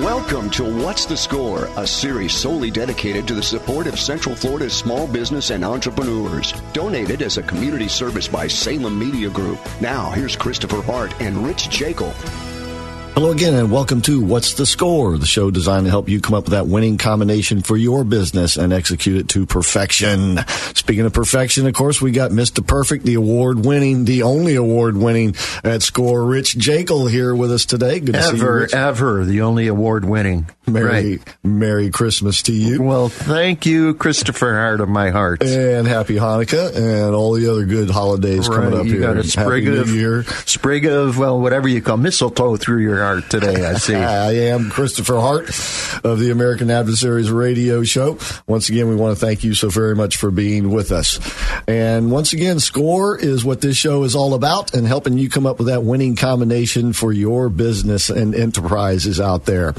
Welcome to What's the Score, a series solely dedicated to the support of Central Florida's small business and entrepreneurs. Donated as a community service by Salem Media Group. Now, here's Christopher Hart and Rich Jekyll. Hello again, and welcome to What's the Score, the show designed to help you come up with that winning combination for your business and execute it to perfection. Speaking of perfection, of course, we got Mr. Perfect, the award winning, the only award winning at Score, Rich Jekyll here with us today. Good to ever, see you, ever, the only award winning. Merry, right. Merry Christmas to you. Well, thank you, Christopher Hart of my heart. And happy Hanukkah and all the other good holidays right. coming up you here. got a sprig happy of, New Year. sprig of, well, whatever you call mistletoe through your Hart today, I see. I am Christopher Hart of the American Adversaries Radio Show. Once again, we want to thank you so very much for being with us. And once again, SCORE is what this show is all about and helping you come up with that winning combination for your business and enterprises out there.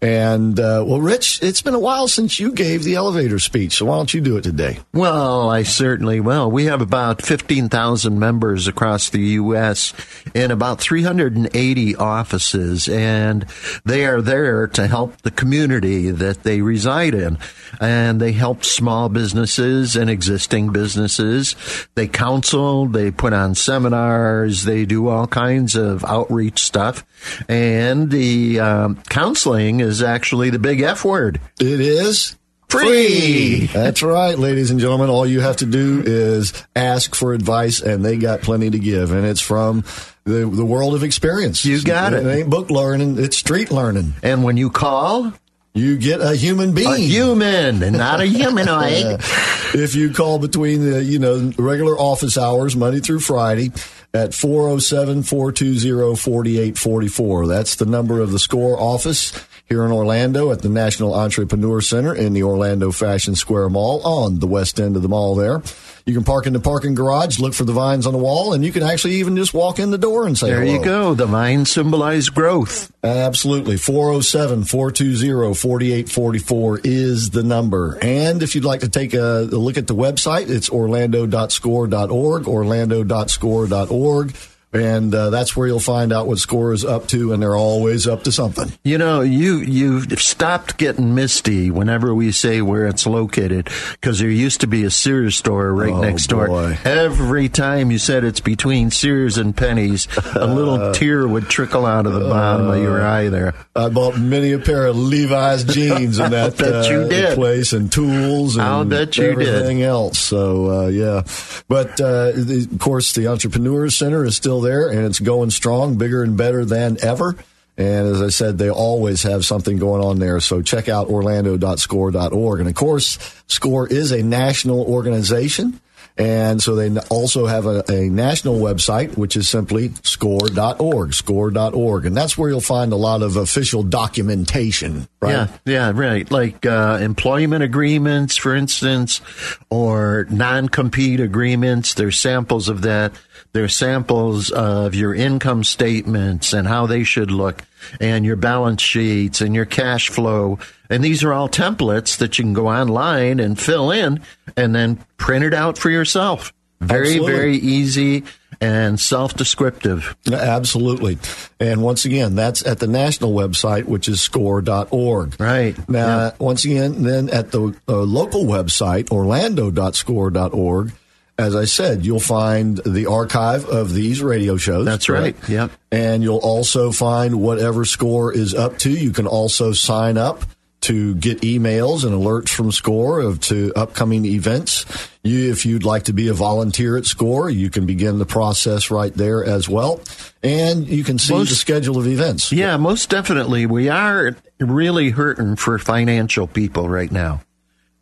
And, uh, well, Rich, it's been a while since you gave the elevator speech, so why don't you do it today? Well, I certainly will. We have about 15,000 members across the U.S. in about 380 offices. And and they are there to help the community that they reside in. And they help small businesses and existing businesses. They counsel, they put on seminars, they do all kinds of outreach stuff. And the um, counseling is actually the big F word. It is free. That's right, ladies and gentlemen. All you have to do is ask for advice, and they got plenty to give. And it's from the, the world of experience. You got it. It ain't book learning, it's street learning. And when you call, you get a human being. A human and not a humanoid. if you call between the, you know, regular office hours, Monday through Friday, at 407-420-4844. That's the number of the SCORE office here in Orlando at the National Entrepreneur Center in the Orlando Fashion Square Mall on the west end of the mall there. You can park in the parking garage, look for the vines on the wall, and you can actually even just walk in the door and say There hello. you go. The vines symbolize growth. Absolutely. 407 420 4844 is the number. And if you'd like to take a, a look at the website, it's orlando.score.org, orlando.score.org and uh, that's where you'll find out what score is up to and they're always up to something. You know you you've stopped getting misty whenever we say where it's located because there used to be a sears store right oh, next door. boy. every time you said it's between sears and Penney's a little tear would trickle out of the bottom uh, of your eye there. I bought many a pair of levi's jeans in that uh, place and tools and I'll bet you everything did. else. So uh, yeah. But uh, the, of course the entrepreneurs center is still there, and it's going strong, bigger and better than ever. And as I said, they always have something going on there. So check out orlando.score.org. And of course, SCORE is a national organization. And so they also have a, a, national website, which is simply score.org, score.org. And that's where you'll find a lot of official documentation, right? Yeah, yeah, right. Like uh, employment agreements, for instance, or non compete agreements. There's samples of that. There's samples of your income statements and how they should look, and your balance sheets and your cash flow. And these are all templates that you can go online and fill in and then print it out for yourself. Very, Absolutely. very easy and self descriptive. Absolutely. And once again, that's at the national website, which is score.org. Right. Now, yeah. once again, then at the uh, local website, orlando.score.org, as I said, you'll find the archive of these radio shows. That's right. right. Yep. And you'll also find whatever score is up to. You can also sign up to get emails and alerts from SCORE of to upcoming events. You, if you'd like to be a volunteer at SCORE, you can begin the process right there as well. And you can see most, the schedule of events. Yeah, most definitely. We are really hurting for financial people right now.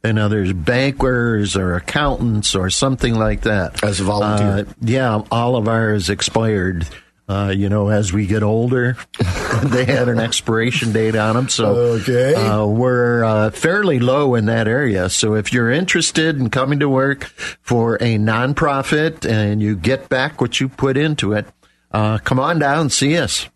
You know, there's bankers or accountants or something like that. As a volunteer. Uh, yeah, all of ours expired Uh, you know, as we get older, they had an expiration date on them. So Okay. uh, we're uh, fairly low in that area. So if you're interested in coming to work for a nonprofit and you get back what you put into it, uh, come on down and see us.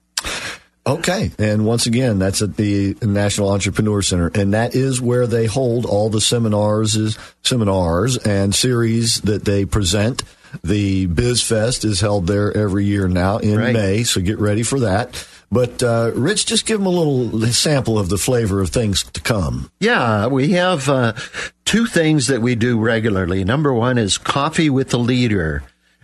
Okay. And once again, that's at the National Entrepreneur Center. And that is where they hold all the seminars, is, seminars and series that they present. The BizFest is held there every year now in Right. May. So get ready for that. But, uh, Rich, just give them a little sample of the flavor of things to come. Yeah, we have uh, two things that we do regularly. Number one is coffee with the leader,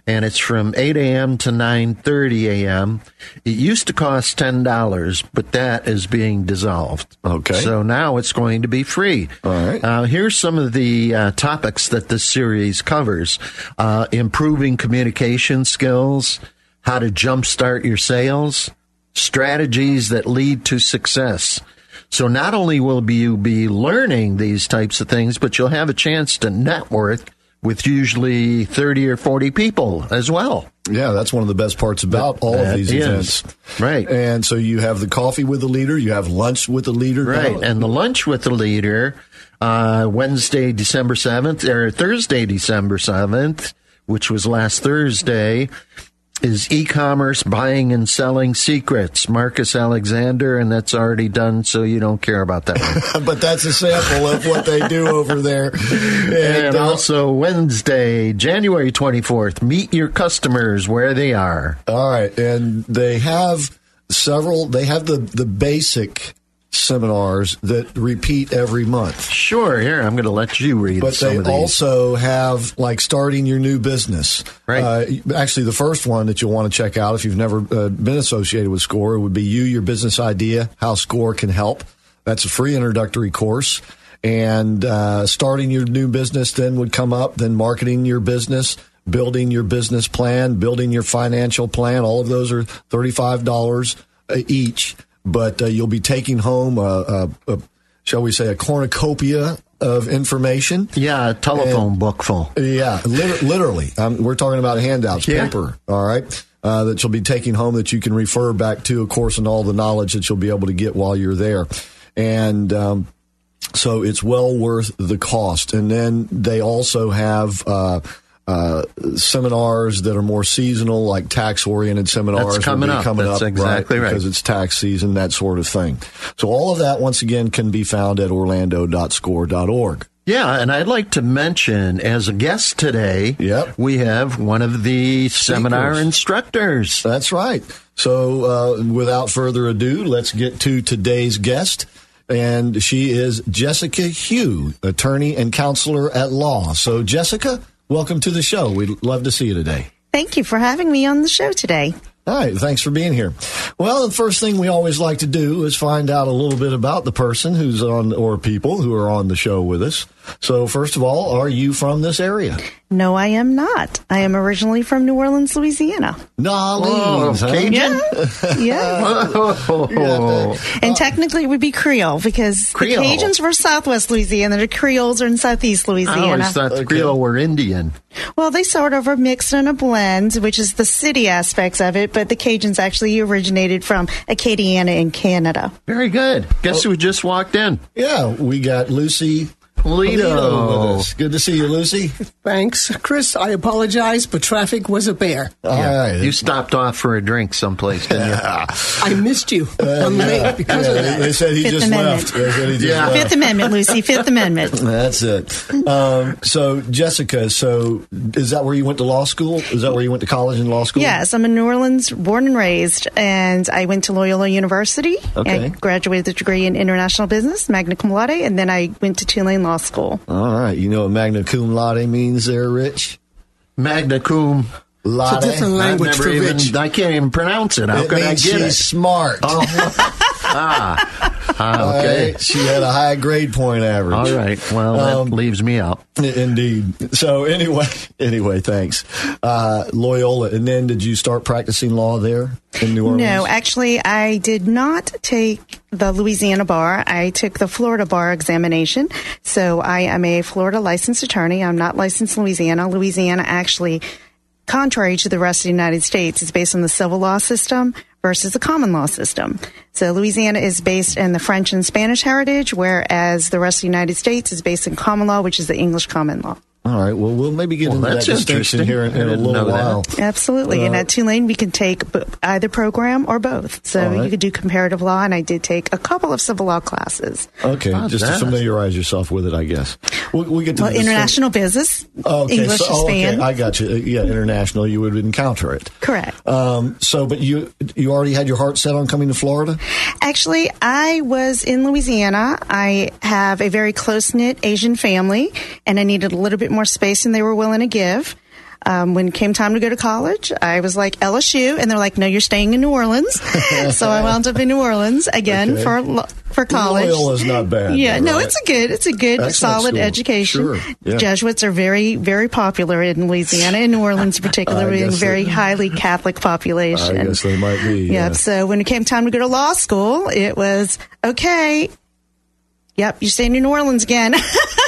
and it's from 8 a.m. to 9:30 a.m. It used to cost ten dollars, but that is being dissolved. Okay. so now it's going to be free. All right. Uh, here's some of the uh, topics that this series covers: uh, improving communication skills, how to jumpstart your sales, strategies that lead to success. So not only will you be learning these types of things, but you'll have a chance to network with usually 30 or 40 people as well. Yeah, that's one of the best parts about all of these is. events. Right. And so you have the coffee with the leader, you have lunch with the leader. Right. now. And the lunch with the leader, uh, Wednesday, December 7th, or Thursday, December 7th, which was last Thursday, is e-commerce buying and selling secrets. Marcus Alexander, and that's already done, so you don't care about that one. but that's a sample of what they do over there. And, and uh, also Wednesday, January 24th, meet your customers where they are. all right, and they have several. They have the the basic seminars that repeat every month. Sure, here, I'm going to let you read But some they of these. also have like starting your new business. Right. Uh, actually, the first one that you'll want to check out if you've never uh, been associated with SCORE would be you, your business idea, how SCORE can help. That's a free introductory course. And uh, starting your new business then would come up, then marketing your business, building your business plan, building your financial plan. All of those are $35 each. But uh, you'll be taking home, a, a, a, shall we say, a cornucopia of information. yeah, a telephone book full. Yeah, lit- literally. Um, we're talking about handouts, Yeah. paper, all right, uh, that you'll be taking home that you can refer back to, of course, and all the knowledge that you'll be able to get while you're there. And um, so it's well worth the cost. And then they also have. Uh, uh, seminars that are more seasonal, like tax-oriented seminars, That's coming up. coming That's up, exactly right. because it's tax season, that sort of thing. So all of that, once again, can be found at orlando.score.org. Yeah, and I'd like to mention as a guest today, Yep. we have one of the seminar instructors. That's right. So, uh, without further ado, let's get to today's guest. And she is Jessica Hew, attorney and counselor at law. So, Jessica, welcome to the show. We'd love to see you today. Thank you for having me on the show today. All right, thanks for being here. Well, the first thing we always like to do is find out a little bit about the person who's on, or people who are on the show with us. So, first of all, are you from this area? No, I am not. I am originally from New Orleans, Louisiana. Nolens, huh? Oh, Cajun? Yeah. Oh, and technically it would be Creole because Creole. the Cajuns were Southwest Louisiana, the Creoles are in Southeast oh, Louisiana. I Louisiana. always thought the Creole were Indian. well, they sort of are mixed and a blend, which is the city aspects of it, but the Cajuns actually originated from Acadiana in Canada. Very good. Guess oh. who just walked in? Yeah, we got Lucy Polito Polito. with us. Good to see you, Lucy. Thanks, Chris. I apologize, but traffic was a bear. All right. You stopped off for a drink someplace, didn't you? I missed you. I'm late because of that. they said he Fifth just Amendment. left. They said he just Yeah. left. Fifth Amendment, Lucy, Fifth Amendment. That's it. Um, so, Jessica, so is that where you went to law school? Is that where you went to college and law school? Yes, I'm in New Orleans, born and raised, and I went to Loyola University. Okay. I graduated with a degree in international business, magna cum laude, and then I went to Tulane Law School. All right. You know what magna cum laude means there, Rich? Magna cum. Laude. different I've language for even, Rich. I can't even pronounce it. How It could I means get she's it? smart. Ah, okay. Right? She had a high grade point average. All right. Well, Um, that leaves me out. Indeed. So anyway, anyway, thanks. Uh, Loyola, and then did you start practicing law there in New Orleans? No, actually, I did not take the Louisiana bar. I took the Florida bar examination. So I am a Florida licensed attorney. I'm not licensed in Louisiana. Louisiana actually contrary to the rest of the United States, is based on the civil law system versus the common law system. So Louisiana is based in the French and Spanish heritage, whereas the rest of the United States is based in common law, which is the English common law. All right. Well, we'll maybe get Well, into that that's distinction here in, in a little know that. while. Absolutely. and Uh, at Tulane, we can take b- either program or both. So All right. you could do comparative law, and I did take a couple of civil law classes. Okay, How's just to familiarize yourself with it, I guess. We, we get to Well, the distinct- international business, Oh, okay, English so, oh, okay, Spanish. I got you. Uh, Yeah, international. You would encounter it. Correct. Um, so, but you you already had your heart set on coming to Florida. Actually, I was in Louisiana. I have a very close knit Asian family, and I needed a little bit more space than they were willing to give. Um, when it came time to go to college, I was like LSU, and they're like, "No, you're staying in New Orleans." so I wound up in New Orleans again Okay. for for college. is not bad, Yeah, though, no, right? it's a good, it's a good, Excellent solid school. education. Sure, yeah. Jesuits are very, very popular in Louisiana, in New Orleans, particularly, and very they- highly Catholic population. I guess they might be. Yep. yeah. So when it came time to go to law school, it was okay. Yep, you're staying in New Orleans again.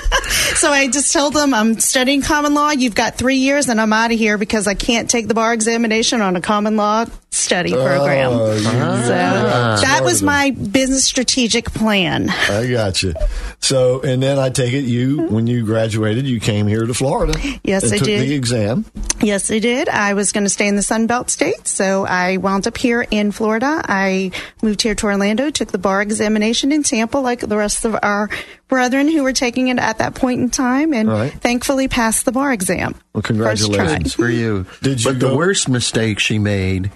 so I just told them I'm studying common law. You've got three years, and I'm out of here because I can't take the bar examination on a common law study program. Oh, you- so that was my business strategic plan. I got you. So, and then I take it you, when you graduated, you came here to Florida. Yes, and I took did. the exam. Yes, I did. I was going to stay in the Sun Belt states, so I wound up here in Florida. I moved here to Orlando, took the bar examination in Tampa, like the rest of our brethren who were taking it at that point in time, and All right. thankfully passed the bar exam. Well, congratulations. for you. Did you but the worst mistake she made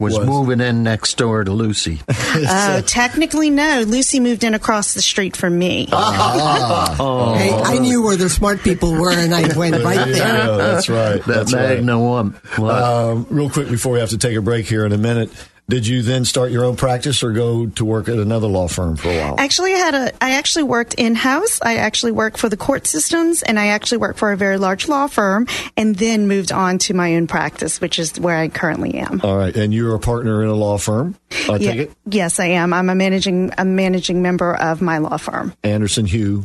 was, Was? moving in next door to Lucy. Uh, technically, no. Lucy moved in across the street from me. Ah. Hey, I knew where the smart people were, and I went right There you there. That's right. that That's right. Magna one. Um, real quick before we have to take a break here in a minute, did you then start your own practice or go to work at another law firm for a while? Actually, I had a. I actually worked in house. I actually worked for the court systems, and I actually worked for a very large law firm, and then moved on to my own practice, which is where I currently am. All right, and you're a partner in a law firm. I take Yeah. it Yes, I am. I'm a managing a managing member of my law firm, Anderson Hew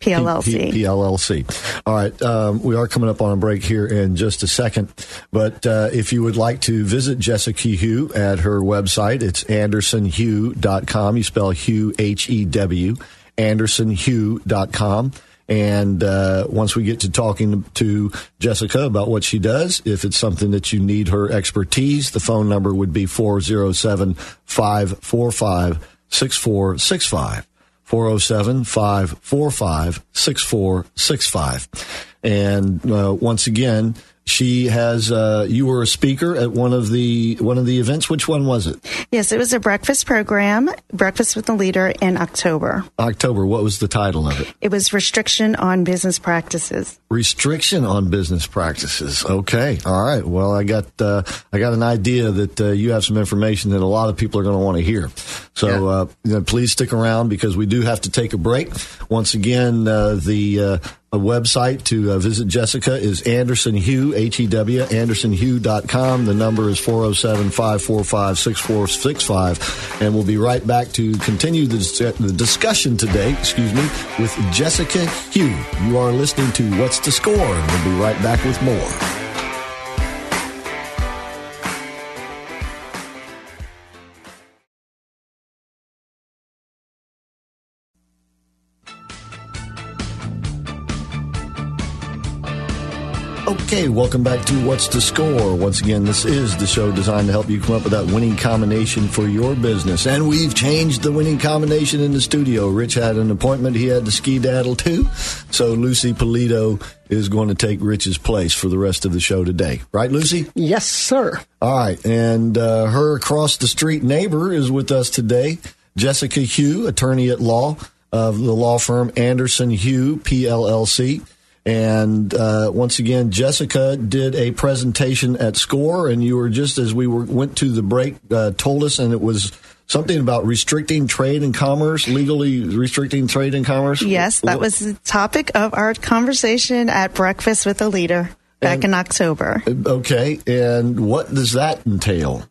PLLC. P- PLLC. All right, um, we are coming up on a break here in just a second, but uh, if you would like to visit Jessica Hew at her website, it's andersonhew.com. You spell Hew H E W, andersonhew.com. And uh, once we get to talking to Jessica about what she does, if it's something that you need her expertise, the phone number would be 407 545 6465. 407 545 6465. And uh, once again, she has, uh, you were a speaker at one of the, one of the events. Which one was it? Yes, it was a breakfast program, Breakfast with the Leader in October. October. What was the title of it? It was restriction on business practices. Restriction on business practices. Okay. All right. Well, I got, uh, I got an idea that uh, you have some information that a lot of people are going to want to hear. So, uh, you know, please stick around because we do have to take a break. Once again, uh, the, uh, a website to uh, visit Jessica is Anderson Hew, H-E-W, andersonhew.com. The number is 407-545-6465. And we'll be right back to continue the, dis- the discussion today, excuse me, with Jessica Hew. You are listening to What's the Score? And we'll be right back with more. Okay, welcome back to What's the Score? Once again, this is the show designed to help you come up with that winning combination for your business. And we've changed the winning combination in the studio. Rich had an appointment. He had to ski daddle too. So Lucy Polito is going to take Rich's place for the rest of the show today. Right, Lucy? Yes, sir. All right. And uh, her across the street neighbor is with us today, Jessica Hew, attorney at law of the law firm Anderson Hew, PLLC. And uh, once again, Jessica did a presentation at SCORE, and you were just as we were went to the break, uh, told us, and it was something about restricting trade and commerce, legally restricting trade and commerce. Yes, that was the topic of our conversation at Breakfast with the Leader back And- in October. okay. And what does that entail?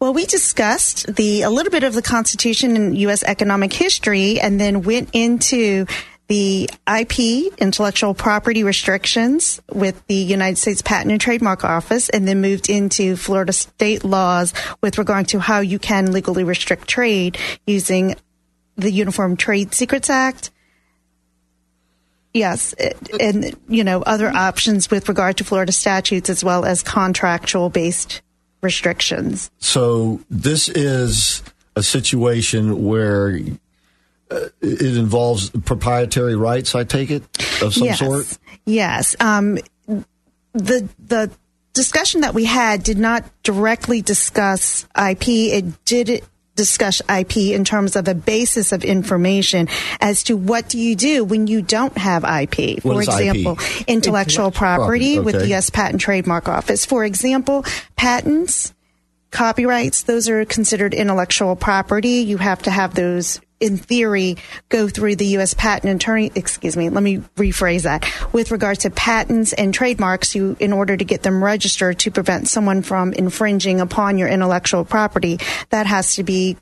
Well, we discussed the a little bit of the Constitution and U.S. economic history, and then went into the IP, intellectual property restrictions, with the United States Patent and Trademark Office, and then moved into Florida state laws with regard to how you can legally restrict trade using the Uniform Trade Secrets Act. Yes, and you know other options with regard to Florida statutes as well as contractual based restrictions. So this is a situation where uh, it involves proprietary rights. I take it of some yes. sort. Yes. Um, the the discussion that we had did not directly discuss IP. It did discuss IP in terms of a basis of information as to what do you do when you don't have IP. What For example, IP? intellectual property Property, with the. U.S. Patent Trademark Office. For example, patents, copyrights, those are considered intellectual property. You have to have those in theory go through the U.S. patent attorney. Excuse me. Let me rephrase that. With regard to patents and trademarks, you, in order to get them registered to prevent someone from infringing upon your intellectual property, that has to be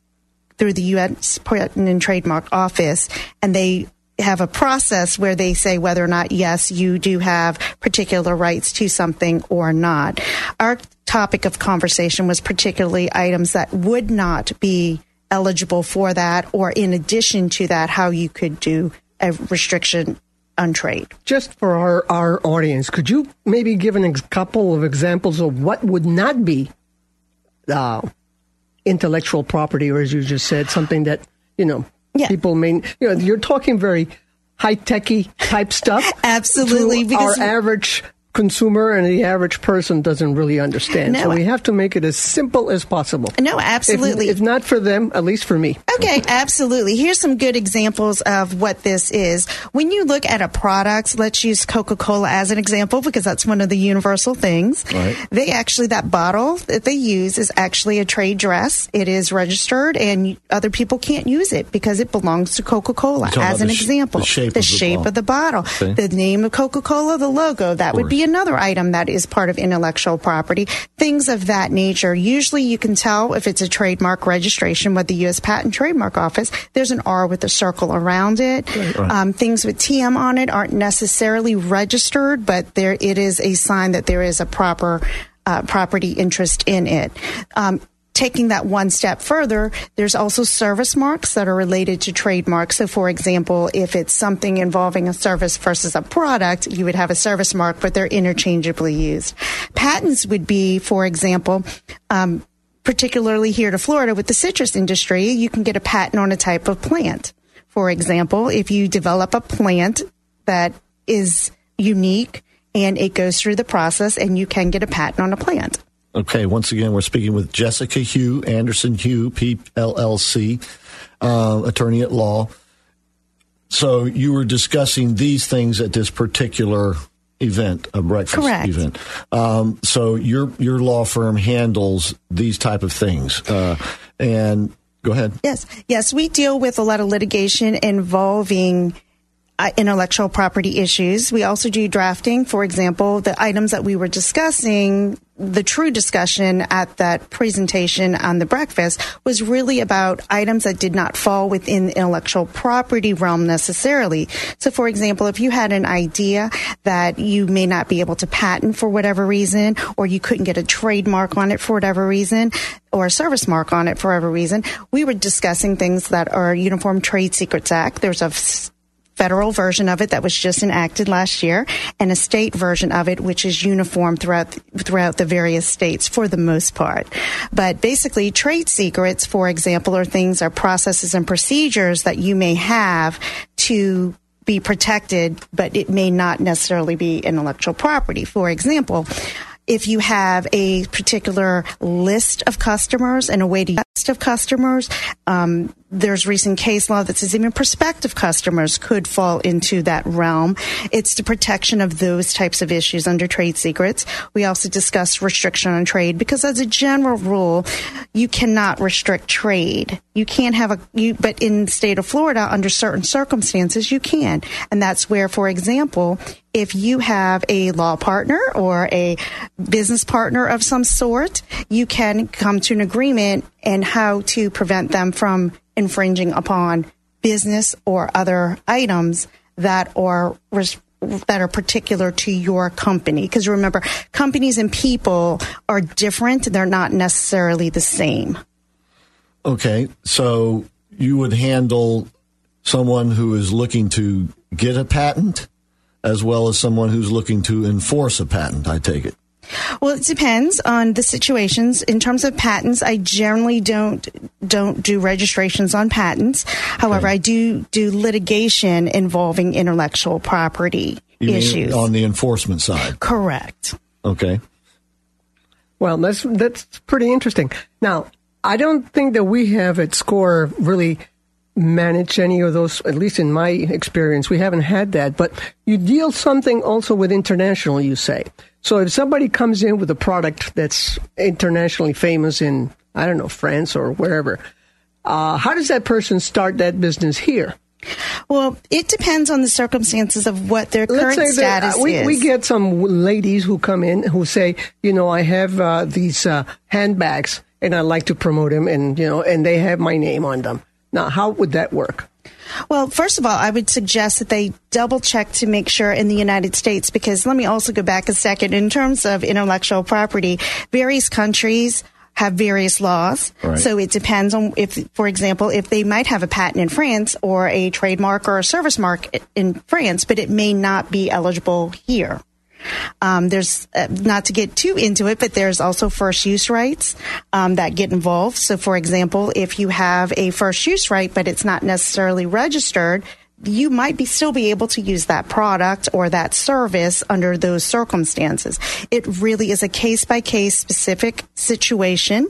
through the U.S. Patent and Trademark Office, and they have a process where they say whether or not yes you do have particular rights to something or not. Our topic of conversation was particularly items that would not be eligible for that, or in addition to that, how you could do a restriction on trade. Just for our, our audience, could you maybe give a ex- couple of examples of what would not be uh, intellectual property, or as you just said, something that, you know, Yeah. people mean, you know, you're talking very high techy type stuff. Absolutely, because- our average consumer and the average person doesn't really understand. No, so we have to make it as simple as possible. No, absolutely. If, not for them, at least for me. Okay, absolutely. Here's some good examples of what this is. When you look at a product, let's use Coca-Cola as an example because that's one of the universal things. Right. They actually, that bottle that they use is actually a trade dress. It is registered and other people can't use it because it belongs to Coca-Cola as an the sh- example. the shape of the shape bottle. of the bottle. Okay. The name of Coca-Cola, the logo, that would be course. Another item that is part of intellectual property. Things of that nature. Usually you can tell if it's a trademark registration with the U.S. Patent Trademark Office. There's an R with a circle around it. Um, things with TM on it aren't necessarily registered, but there it is a sign that there is a proper uh, property interest in it. Um, taking that one step further, there's also service marks that are related to trademarks. So, for example, if it's something involving a service versus a product, you would have a service mark, but they're interchangeably used. Patents would be, for example, um, particularly here to Florida with the citrus industry, you can get a patent on a type of plant. For example, if you develop a plant that is unique and it goes through the process and you can get a patent on a plant. Okay, once again, we're speaking with Jessica Hew, Anderson Hew, PLLC, uh, attorney at law. So you were discussing these things at this particular event, a breakfast Correct. event. Um, so your your law firm handles these type of things, uh, and go ahead. Yes, yes, we deal with a lot of litigation involving uh, intellectual property issues. We also do drafting. For example, the items that we were discussing, the true discussion at that presentation on the breakfast was really about items that did not fall within the intellectual property realm necessarily. So, for example, if you had an idea that you may not be able to patent for whatever reason, or you couldn't get a trademark on it for whatever reason, or a service mark on it for whatever reason, we were discussing things that are Uniform Trade Secrets Act. There's a federal version of it that was just enacted last year and a state version of it which is uniform throughout throughout the various states for the most part. But basically trade secrets for example are things are processes and procedures that you may have to be protected but it may not necessarily be intellectual property. For example if you have a particular list of customers and a way list of customers, um, there's recent case law that says even prospective customers could fall into that realm. It's the protection of those types of issues under trade secrets. We also discuss restriction on trade because as a general rule, you cannot restrict trade. You can't have a, you, but in state of Florida, under certain circumstances, you can. And that's where, for example, if you have a law partner or a business partner of some sort, you can come to an agreement and how to prevent them from infringing upon business or other items that are res- that are particular to your company. Because remember, companies and people are different; they're not necessarily the same. Okay, so you would handle someone who is looking to get a patent as well as someone who's looking to enforce a patent, I take it. Well, it depends on the situations. In terms of patents, I generally don't don't do registrations on patents. However, I do do litigation involving intellectual property You mean issues. on the enforcement side. Correct. Okay. Well, that's that's pretty interesting. Now, I don't think that we have at Score really managed any of those. At least in my experience, we haven't had that. But you deal something also with international. You say so. If somebody comes in with a product that's internationally famous in I don't know France or wherever, uh, how does that person start that business here? Well, it depends on the circumstances of what their Let's current say that status uh, we, is. we get some ladies who come in who say, you know, I have uh, these uh, handbags and I like to promote them, and you know, and they have my name on them. Now, how would that work? Well, first of all, I would suggest that they double check to make sure in the United States, because let me also go back a second. In terms of intellectual property, various countries have various laws. Right. So it depends on if, for example, if they might have a patent in France or a trademark or a service mark in France, but it may not be eligible here. Um, there's uh, not to get too into it, but there's also first use rights um, that get involved. So, for example, if you have a first use right, but it's not necessarily registered, you might be still be able to use that product or that service under those circumstances. It really is a case by case specific situation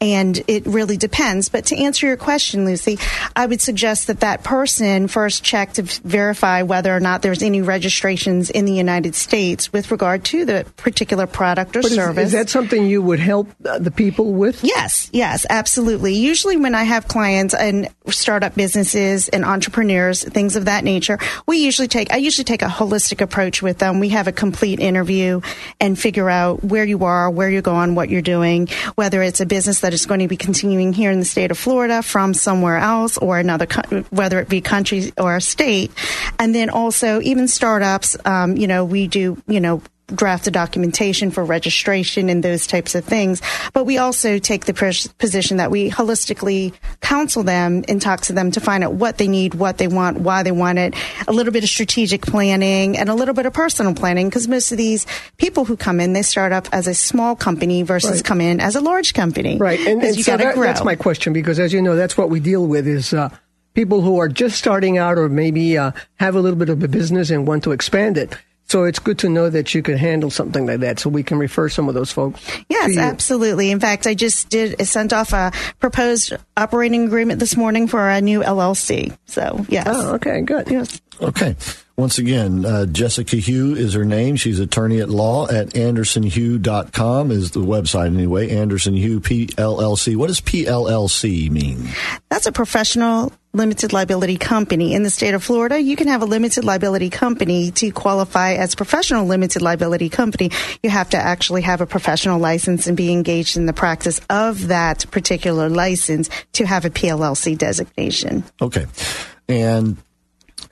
and it really depends. But to answer your question, Lucy, I would suggest that that person first check to verify whether or not there's any registrations in the United States with regard to the particular product or But service. is that something you would help uh, the people with? Yes, yes, absolutely. Usually, when I have clients and startup businesses and entrepreneurs, things of that nature, we usually take, I usually take a holistic approach with them. We have a complete interview and figure out where you are, where you're going, what you're doing, whether it's a business that is going to be continuing here in the state of Florida from somewhere else or another, whether it be country or a state. And then also, even startups, um, you know, we do, you know, draft the documentation for registration and those types of things. But we also take the pos- position that we holistically counsel them and talk to them to find out what they need, what they want, why they want it, a little bit of strategic planning and a little bit of personal planning because most of these people who come in, they start up as a small company versus Right. come in as a large company. Right, and, 'Cause and so that- that's my question because, as you know, that's what we deal with is uh, people who are just starting out or maybe uh, have a little bit of a business and want to expand it. So it's good to know that you can handle something like that, so we can refer some of those folks. to Yes, you. absolutely. In fact, I just did sent off a proposed operating agreement this morning for a new LLC. So yes. Oh, okay, good. Yes. Okay. Once again, uh, Jessica Hew is her name. She's attorney at law at andersonhew.com is the website anyway. Anderson Hew PLLC. What does PLLC mean? That's a professional limited liability company in the state of Florida. You can have a limited liability company to qualify as professional limited liability company. You have to actually have a professional license and be engaged in the practice of that particular license to have a PLLC designation. Okay. And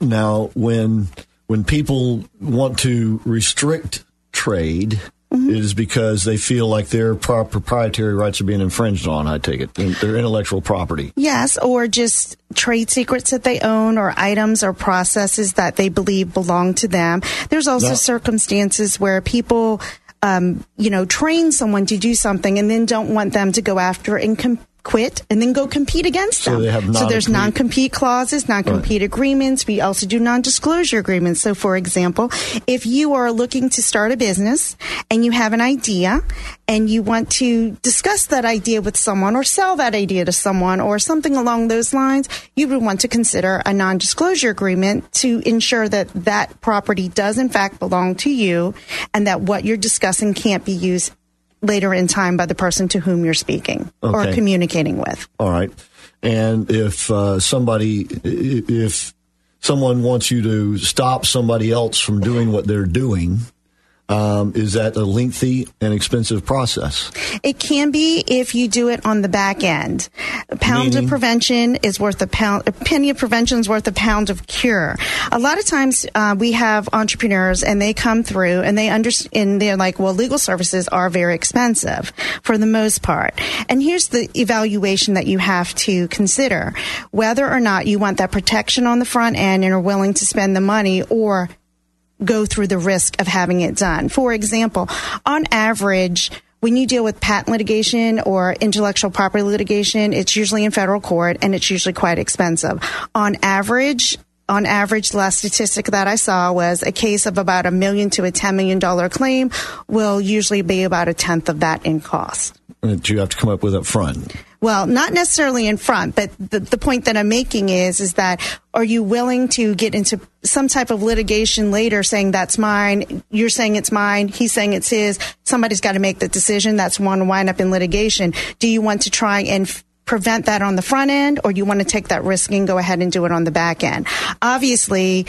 now when when people want to restrict trade, it is because they feel like their proprietary rights are being infringed on, I take it, their intellectual property. Yes, or just trade secrets that they own or items or processes that they believe belong to them. There's also Now- circumstances where people, um, you know, train someone to do something and then don't want them to go after and com- quit and then go compete against So them. so there's non-compete. non-compete clauses, non-compete agreements. We also do non-disclosure agreements. So for example, if you are looking to start a business and you have an idea and you want to discuss that idea with someone or sell that idea to someone or something along those lines, you would want to consider a non-disclosure agreement to ensure that that property does in fact belong to you and that what you're discussing can't be used later in time by the person to whom you're speaking or communicating with. All right. And if uh, somebody, if someone wants you to stop somebody else from doing what they're doing, Um, is that a lengthy and expensive process? It can be if you do it on the back end. A pound Meaning? of prevention is worth a pound. A penny of prevention is worth a pound of cure. A lot of times uh, we have entrepreneurs and they come through and they understand. They're like, well, legal services are very expensive for the most part. And here's the evaluation that you have to consider: whether or not you want that protection on the front end and are willing to spend the money, or go through the risk of having it done. For example, on average, when you deal with patent litigation or intellectual property litigation, it's usually in federal court and it's usually quite expensive. On average, on average, the last statistic that I saw was a case of about a million to a $10 million claim will usually be about a tenth of that in cost. Uh, that you have to come up with up front. Well, not necessarily in front, but the, the point that I'm making is is that are you willing to get into some type of litigation later saying that's mine, you're saying it's mine, he's saying it's his, somebody's got to make the decision, that's one wind up in litigation. Do you want to try and f- prevent that on the front end or you want to take that risk and go ahead and do it on the back end? Obviously,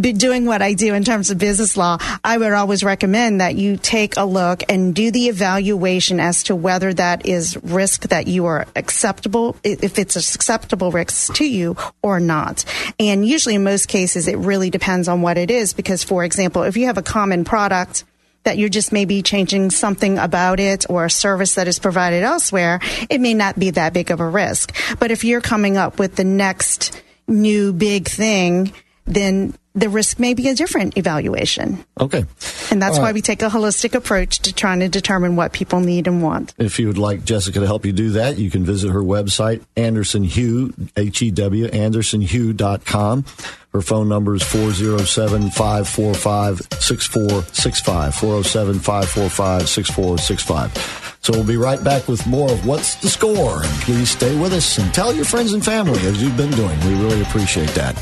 doing what I do in terms of business law, I would always recommend that you take a look and do the evaluation as to whether that is risk that you are acceptable, if it's a acceptable risk to you or not. And usually in most cases, it really depends on what it is because, for example, if you have a common product, that you're just maybe changing something about it or a service that is provided elsewhere, it may not be that big of a risk. But if you're coming up with the next new big thing, then the risk may be a different evaluation. Okay. And that's All why right. we take a holistic approach to trying to determine what people need and want. If you would like Jessica to help you do that, you can visit her website, Anderson Hew, H-E-W, andersonhew.com. Her phone number is 407-545-6465, 407-545-6465. So we'll be right back with more of What's the Score? And please stay with us and tell your friends and family as you've been doing. We really appreciate that.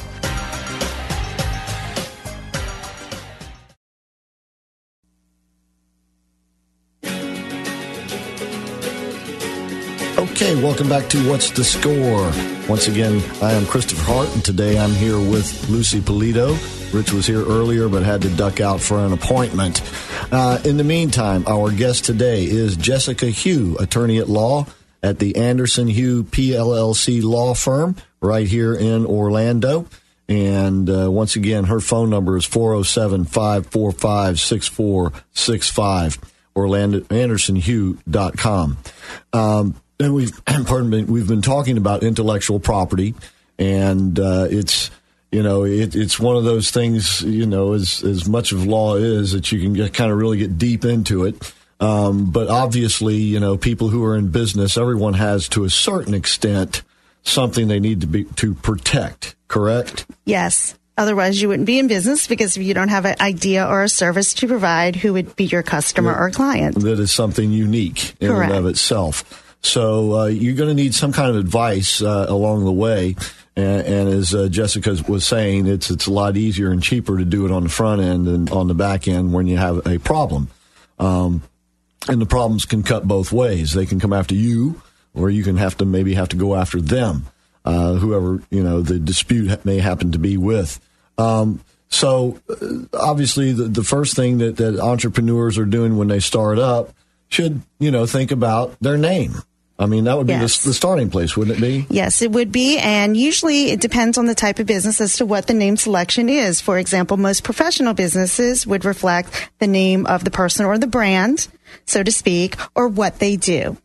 Okay, welcome back to What's the Score? Once again, I am Christopher Hart, and today I'm here with Lucy Polito. Rich was here earlier, but had to duck out for an appointment. Uh, in the meantime, our guest today is Jessica Hew, attorney at law at the Anderson Hew PLLC law firm right here in Orlando. And uh, once again, her phone number is 407 545 6465, AndersonHew.com. Um, and we've, pardon me, we've been talking about intellectual property, and uh, it's, you know, it, it's one of those things, you know, as, as much of law is that you can get, kind of really get deep into it. Um, but obviously, you know, people who are in business, everyone has to a certain extent something they need to be to protect. Correct? Yes. Otherwise, you wouldn't be in business because if you don't have an idea or a service to provide, who would be your customer or client? that is something unique in Correct. and of itself. So uh, you're going to need some kind of advice uh, along the way. And, and as uh, Jessica was saying, it's it's a lot easier and cheaper to do it on the front end than on the back end when you have a problem. Um, and the problems can cut both ways. They can come after you, or you can have to maybe have to go after them, uh, whoever you know the dispute may happen to be with. Um, so uh, obviously, the, the first thing that, that entrepreneurs are doing when they start up should you know think about their name. I mean, that would be Yes. the, the starting place, wouldn't it be? Yes, it would be. And usually it depends on the type of business as to what the name selection is. For example, most professional businesses would reflect the name of the person or the brand, so to speak, or what they do.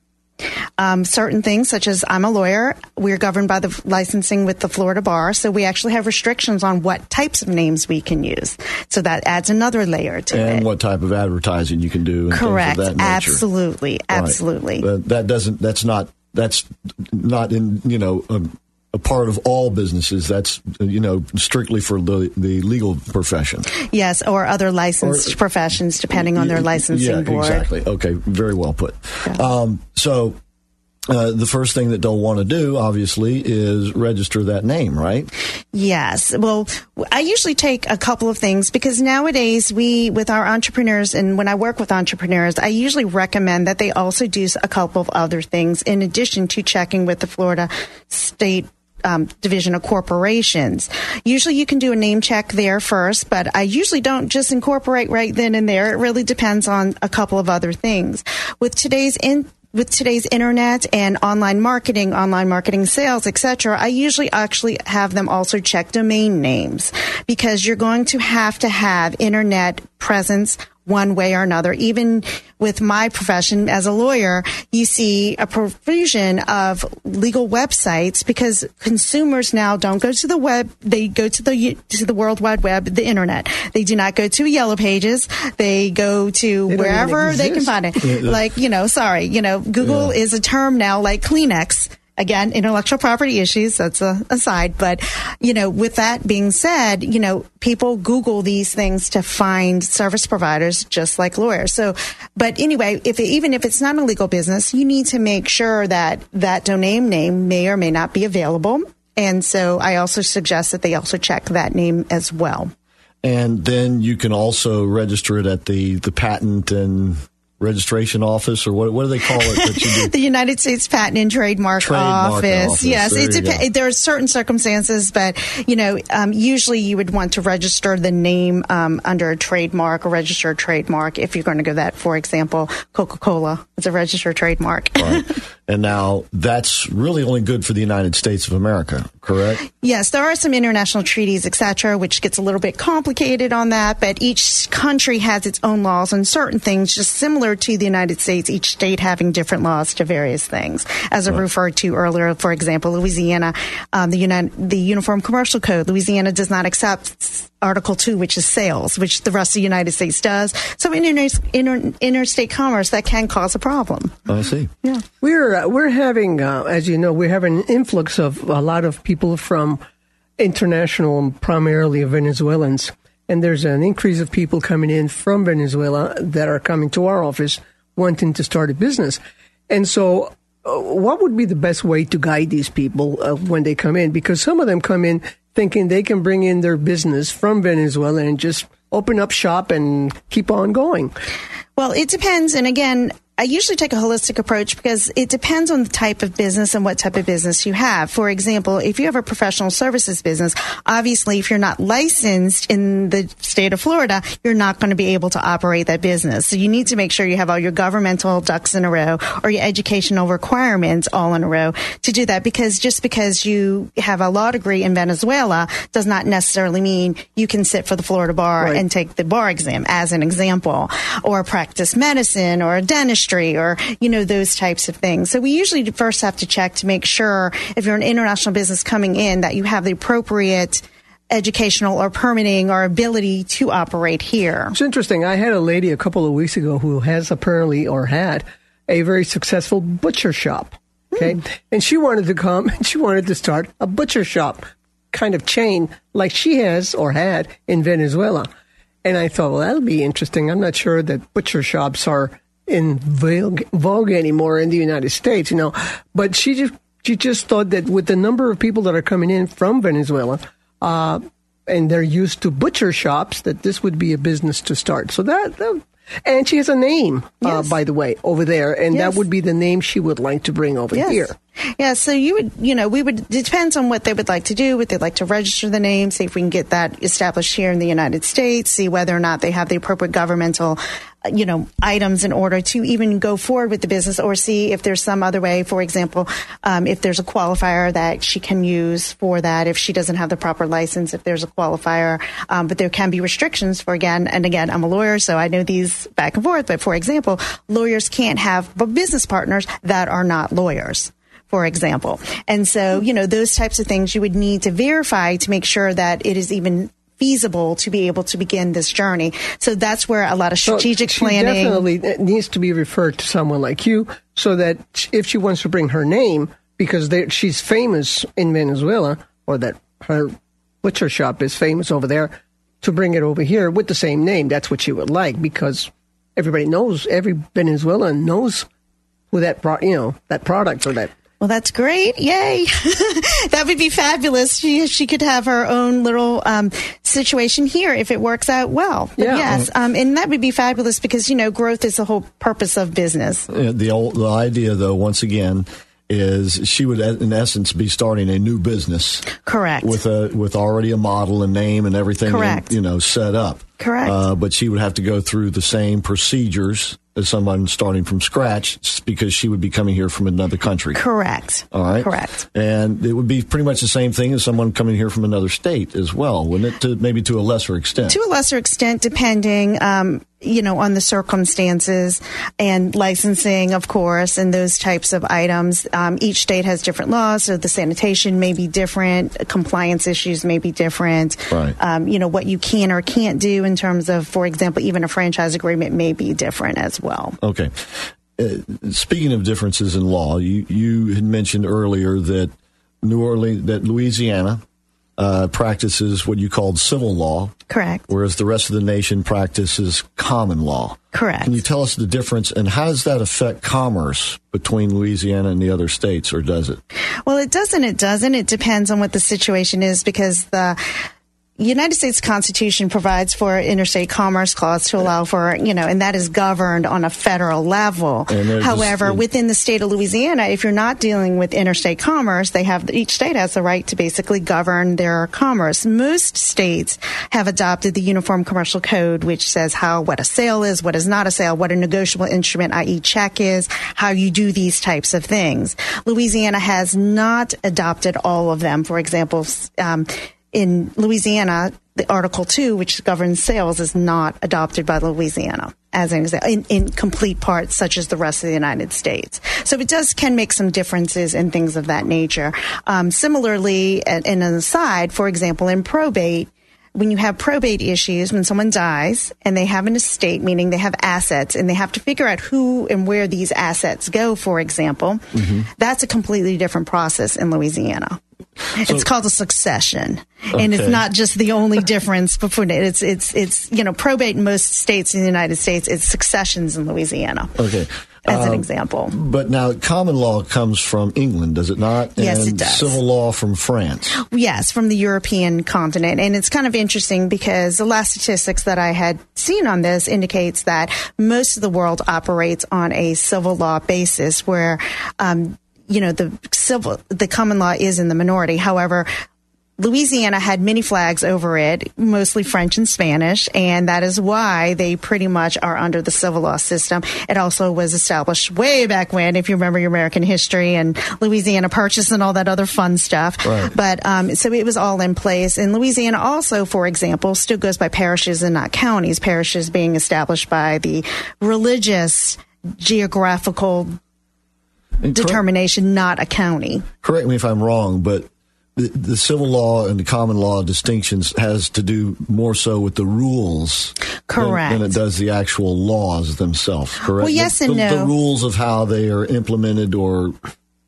Um, certain things, such as I'm a lawyer, we're governed by the licensing with the Florida Bar, so we actually have restrictions on what types of names we can use. So that adds another layer to And it. And what type of advertising you can do? And Correct. Things of that nature. Absolutely. Right. Absolutely. That doesn't. That's not. That's not in. You know. A, a part of all businesses. That's you know strictly for the the legal profession. Yes, or other licensed Or- professions, depending on their Yeah, licensing yeah, board. Exactly. Okay. Very well put. Um, so. Uh, the first thing that they'll want to do, obviously, is register that name, right? Yes. Well, I usually take a couple of things because nowadays we, with our entrepreneurs, and when I work with entrepreneurs, I usually recommend that they also do a couple of other things in addition to checking with the Florida State um, division of corporations. Usually you can do a name check there first, but I usually don't just incorporate right then and there. It really depends on a couple of other things. With today's in, with today's internet and online marketing, online marketing sales, etc., I usually actually have them also check domain names because you're going to have to have internet presence one way or another. Even with my profession as a lawyer, you see a profusion of legal websites because consumers now don't go to the web; they go to the to the World Wide Web, the internet. They do not go to Yellow Pages. They go to They wherever they can find it. like you know, sorry, you know, Google is a term now like Kleenex. Again, intellectual property issues, that's a aside. But, you know, with that being said, you know, people Google these things to find service providers just like lawyers. So, but anyway, if it, even if it's not a legal business, you need to make sure that that domain name may or may not be available. And so I also suggest that they also check that name as well. And then you can also register it at the, the patent and registration office, or what, what do they call it that you do? the United States Patent and Trademark, Trademark Office. Office. Yes, There it dep- there are certain circumstances, but you know, um, usually you would want to register the name um, under a trademark, a registered trademark. If you're going to go that, for example, Coca Cola is a registered trademark. Right. and now that's really only good for the United States of America, correct? Yes, there are some international treaties, etc., which gets a little bit complicated on that. But each country has its own laws on certain things, just similar to the United States. Each state having different laws to various things. As I referred to earlier, for example, Louisiana, um, the United, the Uniform Commercial Code, Louisiana does not accept Article Two, which is sales, which the rest of the United States does. So in inter- inter- interstate commerce, that can cause a problem. I see. Yeah. We're uh, we're having, uh, as you know, we're having an influx of a lot of people from international, primarily Venezuelans, and there's an increase of people coming in from Venezuela that are coming to our office wanting to start a business, and so. Uh, what would be the best way to guide these people uh, when they come in? Because some of them come in thinking they can bring in their business from Venezuela and just open up shop and keep on going. Well, it depends. And again, I usually take a holistic approach because it depends on the type of business and what type of business you have. For example, if you have a professional services business, obviously, if you're not licensed in the state of Florida, you're not going to be able to operate that business. So you need to make sure you have all your governmental ducks in a row or your educational requirements all in a row to do that because just because you have a law degree in Venezuela does not necessarily mean you can sit for the Florida bar Right. and take the bar exam as an example or practice medicine or dentistry or you know those types of things so we usually first have to check to make sure if you're an international business coming in that you have the appropriate educational or permitting or ability to operate here It's interesting. I had a lady a couple of weeks ago who has apparently or had a very successful butcher shop. Okay. Hmm. And she wanted to come and she wanted to start a butcher shop kind of chain like she has or had in Venezuela. And I thought, well, that'll be interesting. I'm not sure that butcher shops are in vogue, vogue anymore in the United States, you know. But she just she just thought that with the number of people that are coming in from Venezuela, uh, and they're used to butcher shops, that this would be a business to start. So that, that and she has a name, uh, by the way, over there, and Yes. that would be the name she would like to bring over Yes. here. Yeah, so you would, you know, we would, it depends on what they would like to do, would they'd like to register the name, see if we can get that established here in the United States, see whether or not they have the appropriate governmental, uh, you know, items in order to even go forward with the business or see if there's some other way. For example, um, if there's a qualifier that she can use for that, if she doesn't have the proper license, if there's a qualifier, um, but there can be restrictions for again, and again, I'm a lawyer, so I know these back and forth, but for example, lawyers can't have business partners that are not lawyers for example. And so, you know, those types of things you would need to verify to make sure that it is even feasible to be able to begin this journey. So that's where a lot of So strategic she planning. definitely uh, needs to be referred to someone like you, so that if she wants to bring her name, because she's famous in Venezuela, or that her butcher shop is famous over there, to bring it over here with the same name. That's what she would like, because everybody knows, every Venezuelan knows who that pro, you know that product or that. Well, that's great. Yay. that would be fabulous. She, she could have her own little um, situation here if it works out well. But Yeah. yes, um, and that would be fabulous because, you know, growth is the whole purpose of business. Uh, The old the idea, though, once again, is she would, in essence, be starting a new business. Correct. With a with already a model and name and everything, Correct. you know, set up. Correct. Uh, but she would have to go through the same procedures as someone starting from scratch because she would be coming here from another country. Correct. All right. Correct. And it would be pretty much the same thing as someone coming here from another state as well, wouldn't it? To, maybe to a lesser extent. To a lesser extent, depending, um, you know, on the circumstances and licensing, of course, and those types of items. Um, each state has different laws, so the sanitation may be different, compliance issues may be different. Right. Um, you know, what you can or can't do in terms of, for example, even a franchise agreement may be different as well. Okay. Uh, speaking of differences in law, you, you had mentioned earlier that New Orleans, that Louisiana uh, practices what you called civil law, Correct. whereas the rest of the nation practices common law. Correct. Can you tell us the difference and how does that affect commerce between Louisiana and the other states, or does it? Well, it doesn't. It doesn't. It depends on what the situation is because the United States Constitution provides for interstate commerce clause to allow for, you know, and that is governed on a federal level. However, this- within the state of Louisiana, if you're not dealing with interstate commerce, they have each state has the right to basically govern their commerce. Most states have adopted the Uniform Commercial Code, which says how what a sale is, what is not a sale, what a negotiable instrument, i.e., check is, how you do these types of things. Louisiana has not adopted all of them. For example, um, in Louisiana, the Article 2, which governs sales, is not adopted by Louisiana as an example, in, in complete parts, such as the rest of the United States. So it does can make some differences in things of that nature. Um, similarly, and, and an aside, for example, in probate, when you have probate issues, when someone dies and they have an estate, meaning they have assets, and they have to figure out who and where these assets go, for example, that's a completely different process in Louisiana. It's called a succession, and it's not just the only difference between it. It's it's it's you know probate in most states in the United States. It's successions in Louisiana, Okay. as an Um, example. But now, common law comes from England, does it not? Yes, and it does. Civil law from France. Yes, from the European continent. And it's kind of interesting because the last statistics that I had seen on this indicates that most of the world operates on a civil law basis where, um, you know, the civil, the common law is in the minority. However, Louisiana had many flags over it, mostly French and Spanish, and that is why they pretty much are under the civil law system. It also was established way back when, if you remember your American history and Louisiana Purchase and all that other fun stuff. Right. But um, so it was all in place. And Louisiana also, for example, still goes by parishes and not counties. Parishes being established by the religious geographical And correct- determination, not a county. correct me if I'm wrong, but the, the civil law and the common law distinctions has to do more so with the rules Correct. than, it does the actual laws themselves. Correct. Well, yes The- and the, no. The rules of how they are implemented or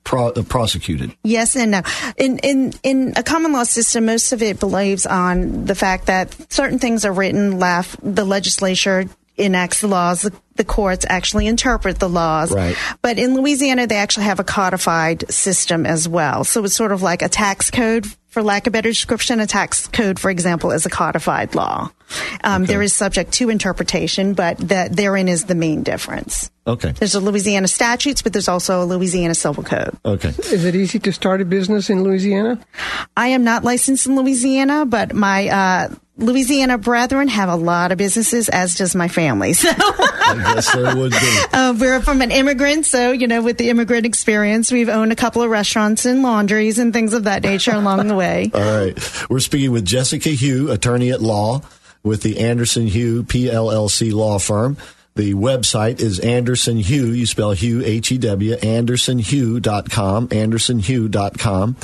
pro, uh, prosecuted. Yes and no. In in in a common law system, most of it believes on the fact that certain things are written, left. The legislature enacts the laws. The, courts actually interpret the laws. Right. But in Louisiana, they actually have a codified system as well. So it's sort of like a tax code, for lack of better description. A tax code, for example, is a codified law. Um, There is subject to interpretation, but that therein is the main difference. Okay. There's a Louisiana statutes, but there's also a Louisiana civil code. Okay. Is it easy to start a business in Louisiana? I am not licensed in Louisiana, but my uh, Louisiana brethren have a lot of businesses, as does my family. So I guess there would be. uh, we're from an immigrant, so you know, with the immigrant experience, we've owned a couple of restaurants and laundries and things of that nature along the way. All right. We're speaking with Jessica Hew, attorney at law with the Anderson Hew PLLC law firm. The website is Anderson Hew. You spell Hew, H-E-W, AndersonHew.com, AndersonHew.com.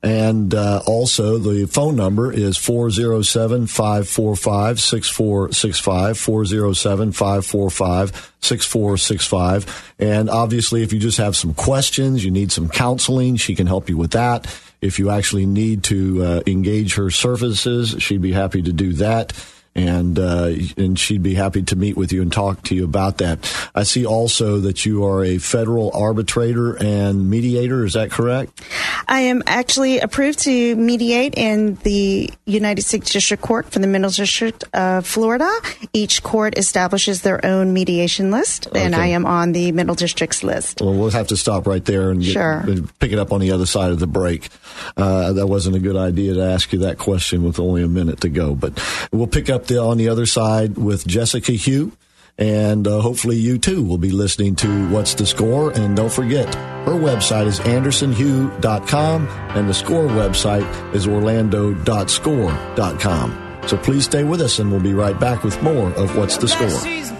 And uh, also the phone number is 407-545-6465, 407-545-6465. And obviously, if you just have some questions, you need some counseling, she can help you with that. If you actually need to uh, engage her services, she'd be happy to do that. And uh, and she'd be happy to meet with you and talk to you about that. I see also that you are a federal arbitrator and mediator. Is that correct? I am actually approved to mediate in the United States District Court for the Middle District of Florida. Each court establishes their own mediation list, and I am on the Middle District's list. Well, we'll have to stop right there and, get, Sure. and pick it up on the other side of the break. Uh, that wasn't a good idea to ask you that question with only a minute to go, but we'll pick up the, on the other side with Jessica Hew. And uh, hopefully, you too will be listening to What's the Score. And don't forget, her website is andersonhew.com, and the score website is orlando.score.com. So please stay with us, and we'll be right back with more of What's the Score.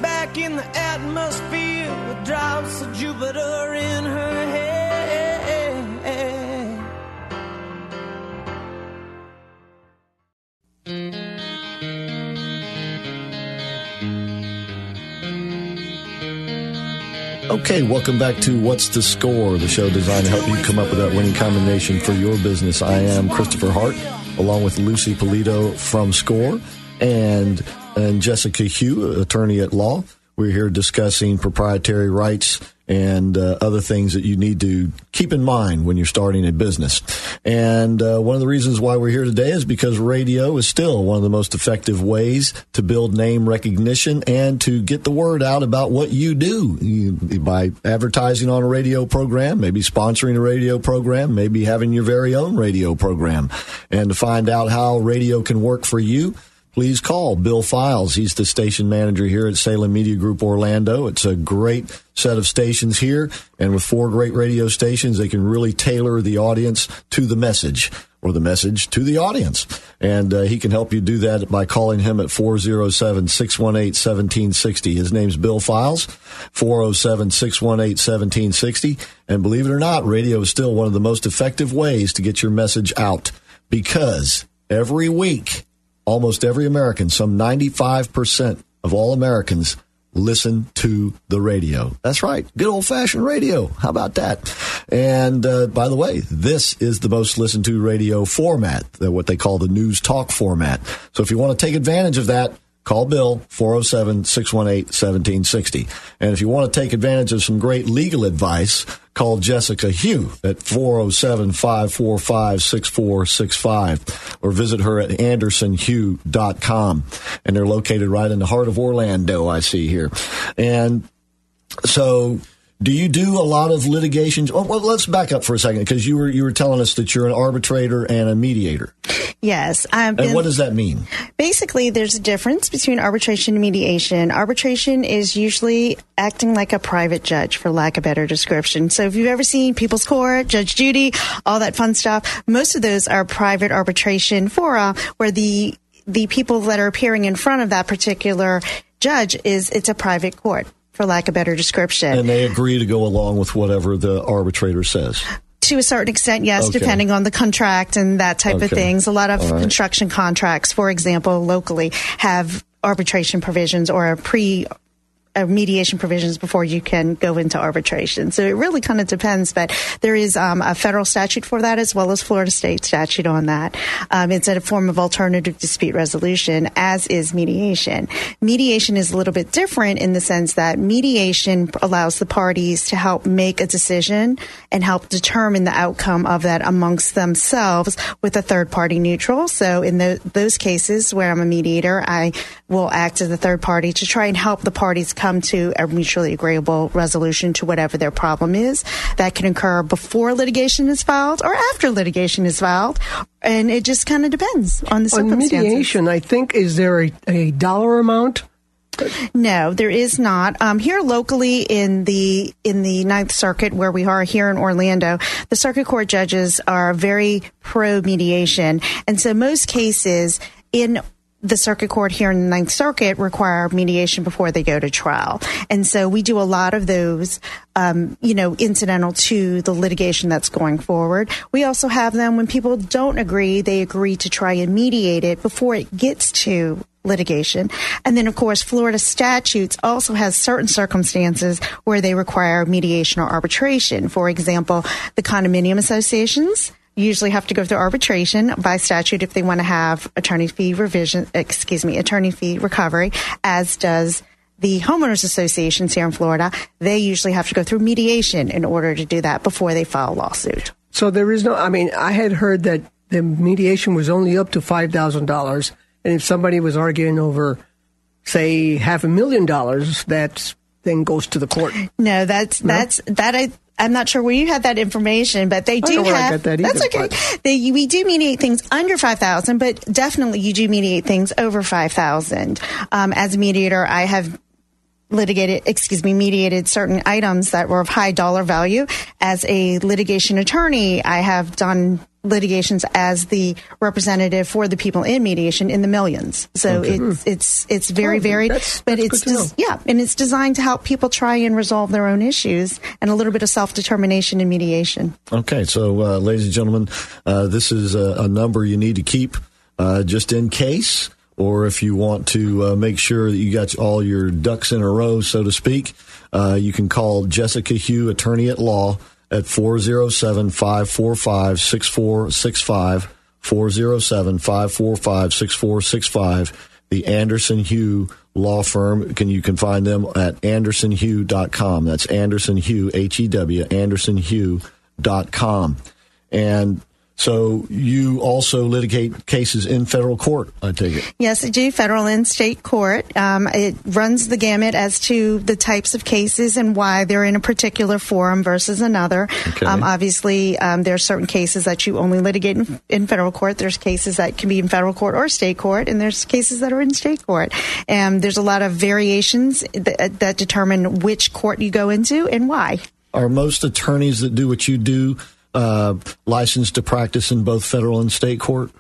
Okay, welcome back to What's the Score, the show designed to help you come up with that winning combination for your business. I am Christopher Hart, along with Lucy Polito from Score and and Jessica Hew, attorney at law. We're here discussing proprietary rights and uh, other things that you need to keep in mind when you're starting a business. And uh, one of the reasons why we're here today is because radio is still one of the most effective ways to build name recognition and to get the word out about what you do you, by advertising on a radio program, maybe sponsoring a radio program, maybe having your very own radio program. And to find out how radio can work for you, please call Bill Files. He's the station manager here at Salem Media Group Orlando. It's a great set of stations here, and with four great radio stations, they can really tailor the audience to the message or the message to the audience. And uh, he can help you do that by calling him at 407 618 1760. His name's Bill Files, 407 618 1760. And believe it or not, radio is still one of the most effective ways to get your message out because every week, almost every American, some 95% of all Americans listen to the radio. That's right. Good old fashioned radio. How about that? And uh, by the way, this is the most listened to radio format, what they call the news talk format. So if you want to take advantage of that, Call Bill 407 618 1760. And if you want to take advantage of some great legal advice, call Jessica Hew at 407 545 6465 or visit her at andersonhew.com. And they're located right in the heart of Orlando, I see here. And so do you do a lot of litigations? Well, let's back up for a second because you were you were telling us that you're an arbitrator and a mediator. Yes, I've And what does that mean? Basically, there's a difference between arbitration and mediation. Arbitration is usually acting like a private judge, for lack of better description. So if you've ever seen People's Court, Judge Judy, all that fun stuff, most of those are private arbitration fora where the the people that are appearing in front of that particular judge is it's a private court, for lack of better description. And they agree to go along with whatever the arbitrator says. To a certain extent, yes, Okay. depending on the contract and that type of things. A lot of right. construction contracts, for example, locally have arbitration provisions or a pre mediation provisions before you can go into arbitration. So it really kind of depends, but there is um, a federal statute for that as well as Florida state statute on that. Um, it's a form of alternative dispute resolution, as is mediation. Mediation is a little bit different in the sense that mediation allows the parties to help make a decision and help determine the outcome of that amongst themselves with a third party neutral. So in tho- those cases where I'm a mediator, I will act as a third party to try and help the parties come to a mutually agreeable resolution to whatever their problem is. That can occur before litigation is filed or after litigation is filed. And it just kind of depends on the On circumstances. mediation, I think, is there a, a dollar amount? No, there is not. Um, here locally in the in the Ninth Circuit, where we are here in Orlando, the circuit court judges are very pro mediation, and so most cases in the circuit court here in the Ninth Circuit require mediation before they go to trial, and so we do a lot of those, um, you know, incidental to the litigation that's going forward. We also have them when people don't agree; they agree to try and mediate it before it gets to litigation. And then, of course, Florida statutes also has certain circumstances where they require mediation or arbitration. For example, the condominium associations usually have to go through arbitration by statute if they want to have attorney fee revision, excuse me, attorney fee recovery, as does the homeowners associations here in Florida. They usually have to go through mediation in order to do that before they file a lawsuit. So there is no. I mean, I had heard that the mediation was only up to five thousand dollars, and if somebody was arguing over, say, half a million dollars, that then goes to the court. No, that's that's that I. I'm not sure where you had that information, but they do don't know where I have. got that that's okay. They, we do mediate things under five thousand, but definitely you do mediate things over five thousand. Um, as a mediator, I have litigated, excuse me, mediated certain items that were of high dollar value. As a litigation attorney, I have done litigations as the representative for the people in mediation in the millions. So it's it's it's very Oh, varied, that's- but that's it's des- yeah, and it's designed to help people try and resolve their own issues and a little bit of self determination in mediation. Okay, so uh, ladies and gentlemen, uh, this is a, a number you need to keep uh, just in case, or if you want to uh, make sure that you got all your ducks in a row, so to speak. Uh, you can call Jessica Hew, attorney at law, at 407 545 6465. 407 545 6465. The Anderson Hew Law Firm. Can You can find them at andersonhew.com. That's Anderson Hew, H E W, andersonhew.com. And so you also litigate cases in federal court, I take it. Yes, I do. Federal and state court. Um, it runs the gamut as to the types of cases and why they're in a particular forum versus another. Okay. Um, obviously, um, there are certain cases that you only litigate in, in federal court. There's cases that can be in federal court or state court, and there's cases that are in state court. And there's a lot of variations that, that determine which court you go into and why. Are most attorneys that do what you do uh, licensed to practice in both federal and state court?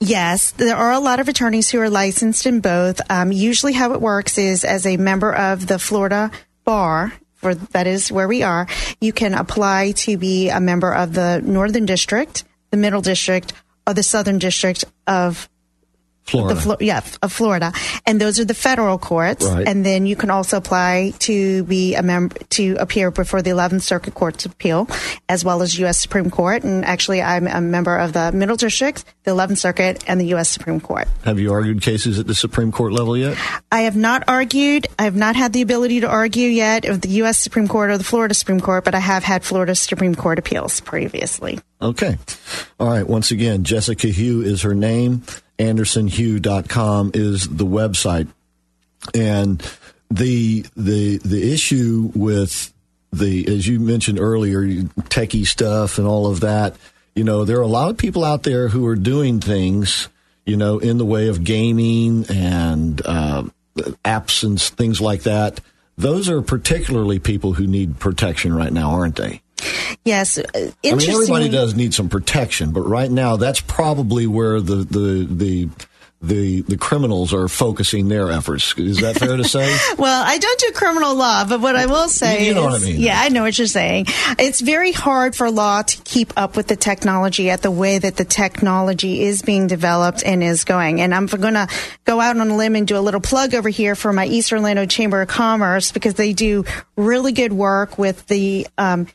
Yes, there are a lot of attorneys who are licensed in both. Um, usually, how it works is as a member of the Florida Bar, for that is where we are, you can apply to be a member of the Northern District, the Middle District, or the Southern District of Florida. the Flo- yeah of Florida, and those are the federal courts. Right. And then you can also apply to be a member to appear before the 11th Circuit Court of Appeal, as well as U.S. Supreme Court. And actually, I'm a member of the Middle District, the 11th Circuit, and the U.S. Supreme Court. Have you argued cases at the Supreme Court level yet? I have not argued. I have not had the ability to argue yet of the U.S. Supreme Court or the Florida Supreme Court, but I have had Florida Supreme Court appeals previously. Okay. All right. Once again, Jessica Hew is her name. AndersonHew.com is the website. And the the the issue with the as you mentioned earlier, techie stuff and all of that, you know, there are a lot of people out there who are doing things, you know, in the way of gaming and uh, apps and things like that. Those are particularly people who need protection right now, aren't they? Yes, uh, I mean, everybody does need some protection, but right now that's probably where the the the the, the criminals are focusing their efforts. Is that fair to say? Well, I don't do criminal law, but what I will say You know is, I mean. yeah, I know what you're saying. It's very hard for law to keep up with the technology at the way that the technology is being developed and is going. And I'm going to go out on a limb and do a little plug over here for my East Orlando Chamber of Commerce because they do really good work with the um,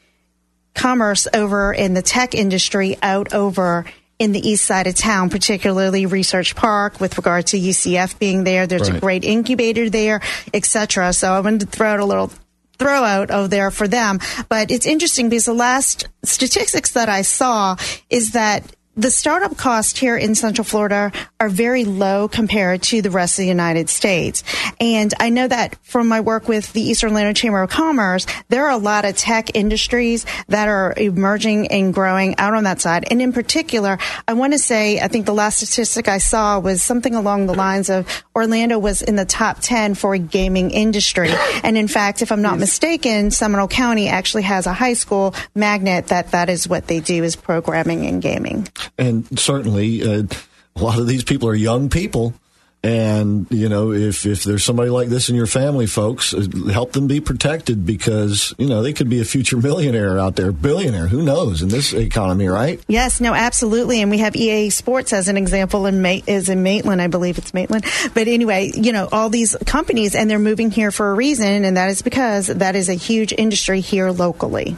commerce over in the tech industry out over in the east side of town, particularly Research Park, with regard to UCF being there. There's a great incubator there, etc. So I wanted to throw out a little throw out over there for them. But it's interesting because the last statistics that I saw is that the startup costs here in Central Florida are very low compared to the rest of the United States. And I know that from my work with the East Orlando Chamber of Commerce, there are a lot of tech industries that are emerging and growing out on that side. And in particular, I want to say, I think the last statistic I saw was something along the lines of Orlando was in the top 10 for a gaming industry. And in fact, if I'm not mistaken, Seminole County actually has a high school magnet that that is what they do is programming and gaming. And certainly, uh, a lot of these people are young people. And you know, if if there's somebody like this in your family, folks, uh, help them be protected because you know they could be a future millionaire out there, billionaire. Who knows in this economy, right? Yes, no, absolutely. And we have EA Sports as an example in Ma- is in Maitland, I believe it's Maitland. But anyway, you know, all these companies and they're moving here for a reason, and that is because that is a huge industry here locally.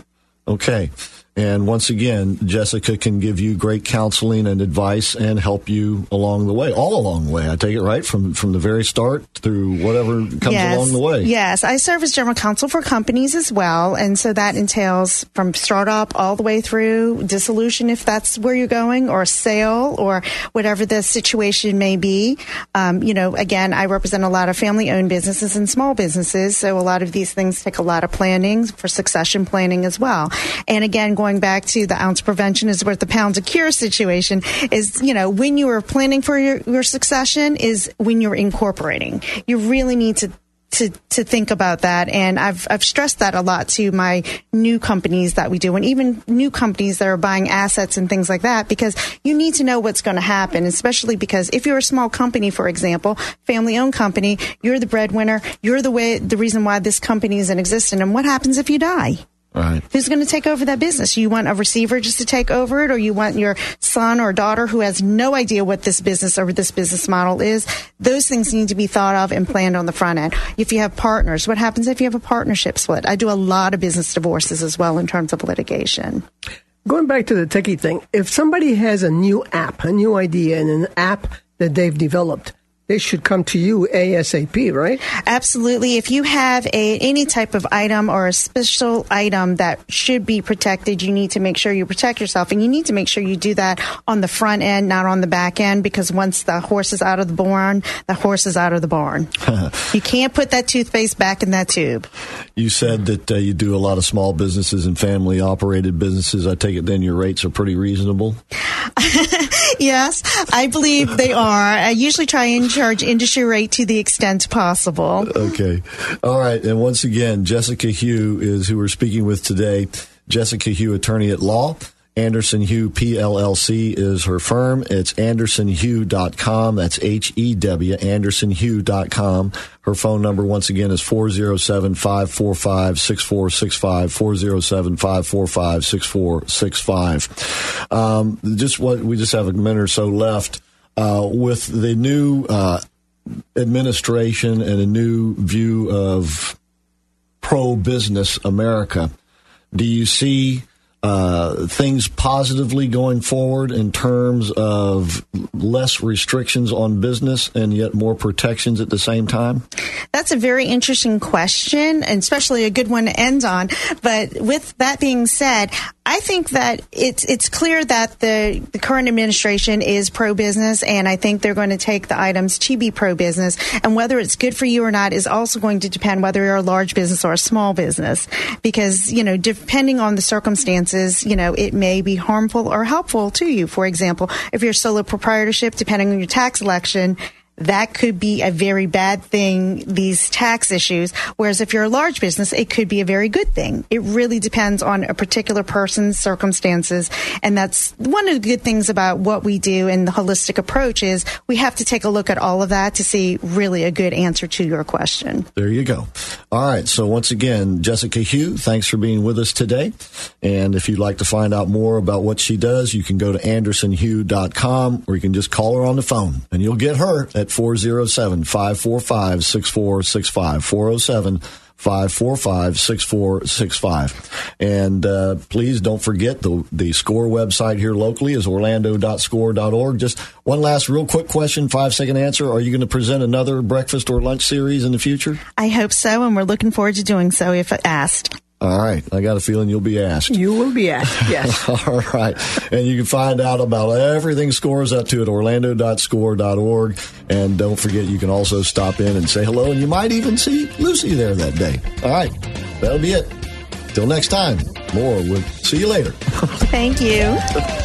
Okay. And once again, Jessica can give you great counseling and advice and help you along the way, all along the way. I take it right from from the very start through whatever comes yes. along the way. Yes, I serve as general counsel for companies as well, and so that entails from startup all the way through dissolution, if that's where you're going, or sale, or whatever the situation may be. Um, you know, again, I represent a lot of family-owned businesses and small businesses, so a lot of these things take a lot of planning for succession planning as well. And again, going going back to the ounce prevention is worth the pounds of cure situation is, you know, when you are planning for your, your succession is when you're incorporating. You really need to to to think about that. And I've I've stressed that a lot to my new companies that we do and even new companies that are buying assets and things like that because you need to know what's going to happen especially because if you're a small company for example family owned company you're the breadwinner you're the way the reason why this company is in existence. And what happens if you die Right. Who's going to take over that business? You want a receiver just to take over it, or you want your son or daughter who has no idea what this business or this business model is? Those things need to be thought of and planned on the front end. If you have partners, what happens if you have a partnership split? I do a lot of business divorces as well in terms of litigation. Going back to the techie thing, if somebody has a new app, a new idea, and an app that they've developed, they should come to you ASAP, right? Absolutely. If you have a any type of item or a special item that should be protected, you need to make sure you protect yourself, and you need to make sure you do that on the front end, not on the back end, because once the horse is out of the barn, the horse is out of the barn. you can't put that toothpaste back in that tube. You said that uh, you do a lot of small businesses and family operated businesses. I take it then your rates are pretty reasonable. yes, I believe they are. I usually try and charge industry rate to the extent possible. Okay. All right. And once again, Jessica Hew is who we're speaking with today. Jessica Hew, attorney at law. Anderson Hew PLLC is her firm. It's andersonhew.com. That's H E W, andersonhew.com. Her phone number, once again, is 407 545 6465. 407 545 6465. Um, just what we just have a minute or so left. Uh, with the new uh, administration and a new view of pro business America, do you see uh, things positively going forward in terms of less restrictions on business and yet more protections at the same time? That's a very interesting question, and especially a good one to end on. But with that being said, I think that it's it's clear that the, the current administration is pro business, and I think they're going to take the items to be pro business. And whether it's good for you or not is also going to depend whether you're a large business or a small business, because you know depending on the circumstances you know, it may be harmful or helpful to you. For example, if you're solo proprietorship, depending on your tax election, that could be a very bad thing, these tax issues. Whereas if you're a large business, it could be a very good thing. It really depends on a particular person's circumstances. And that's one of the good things about what we do and the holistic approach is we have to take a look at all of that to see really a good answer to your question. There you go. All right. So once again, Jessica Hew, thanks for being with us today. And if you'd like to find out more about what she does, you can go to andersonhew.com or you can just call her on the phone and you'll get her at 407 545 6465. 407 545 6465. And uh, please don't forget the, the SCORE website here locally is orlando.score.org. Just one last real quick question, five second answer. Are you going to present another breakfast or lunch series in the future? I hope so, and we're looking forward to doing so if asked. All right. I got a feeling you'll be asked. You will be asked, yes. All right. And you can find out about everything scores up to at orlando.score.org. And don't forget, you can also stop in and say hello, and you might even see Lucy there that day. All right. That'll be it. Till next time, more. We'll see you later. Thank you.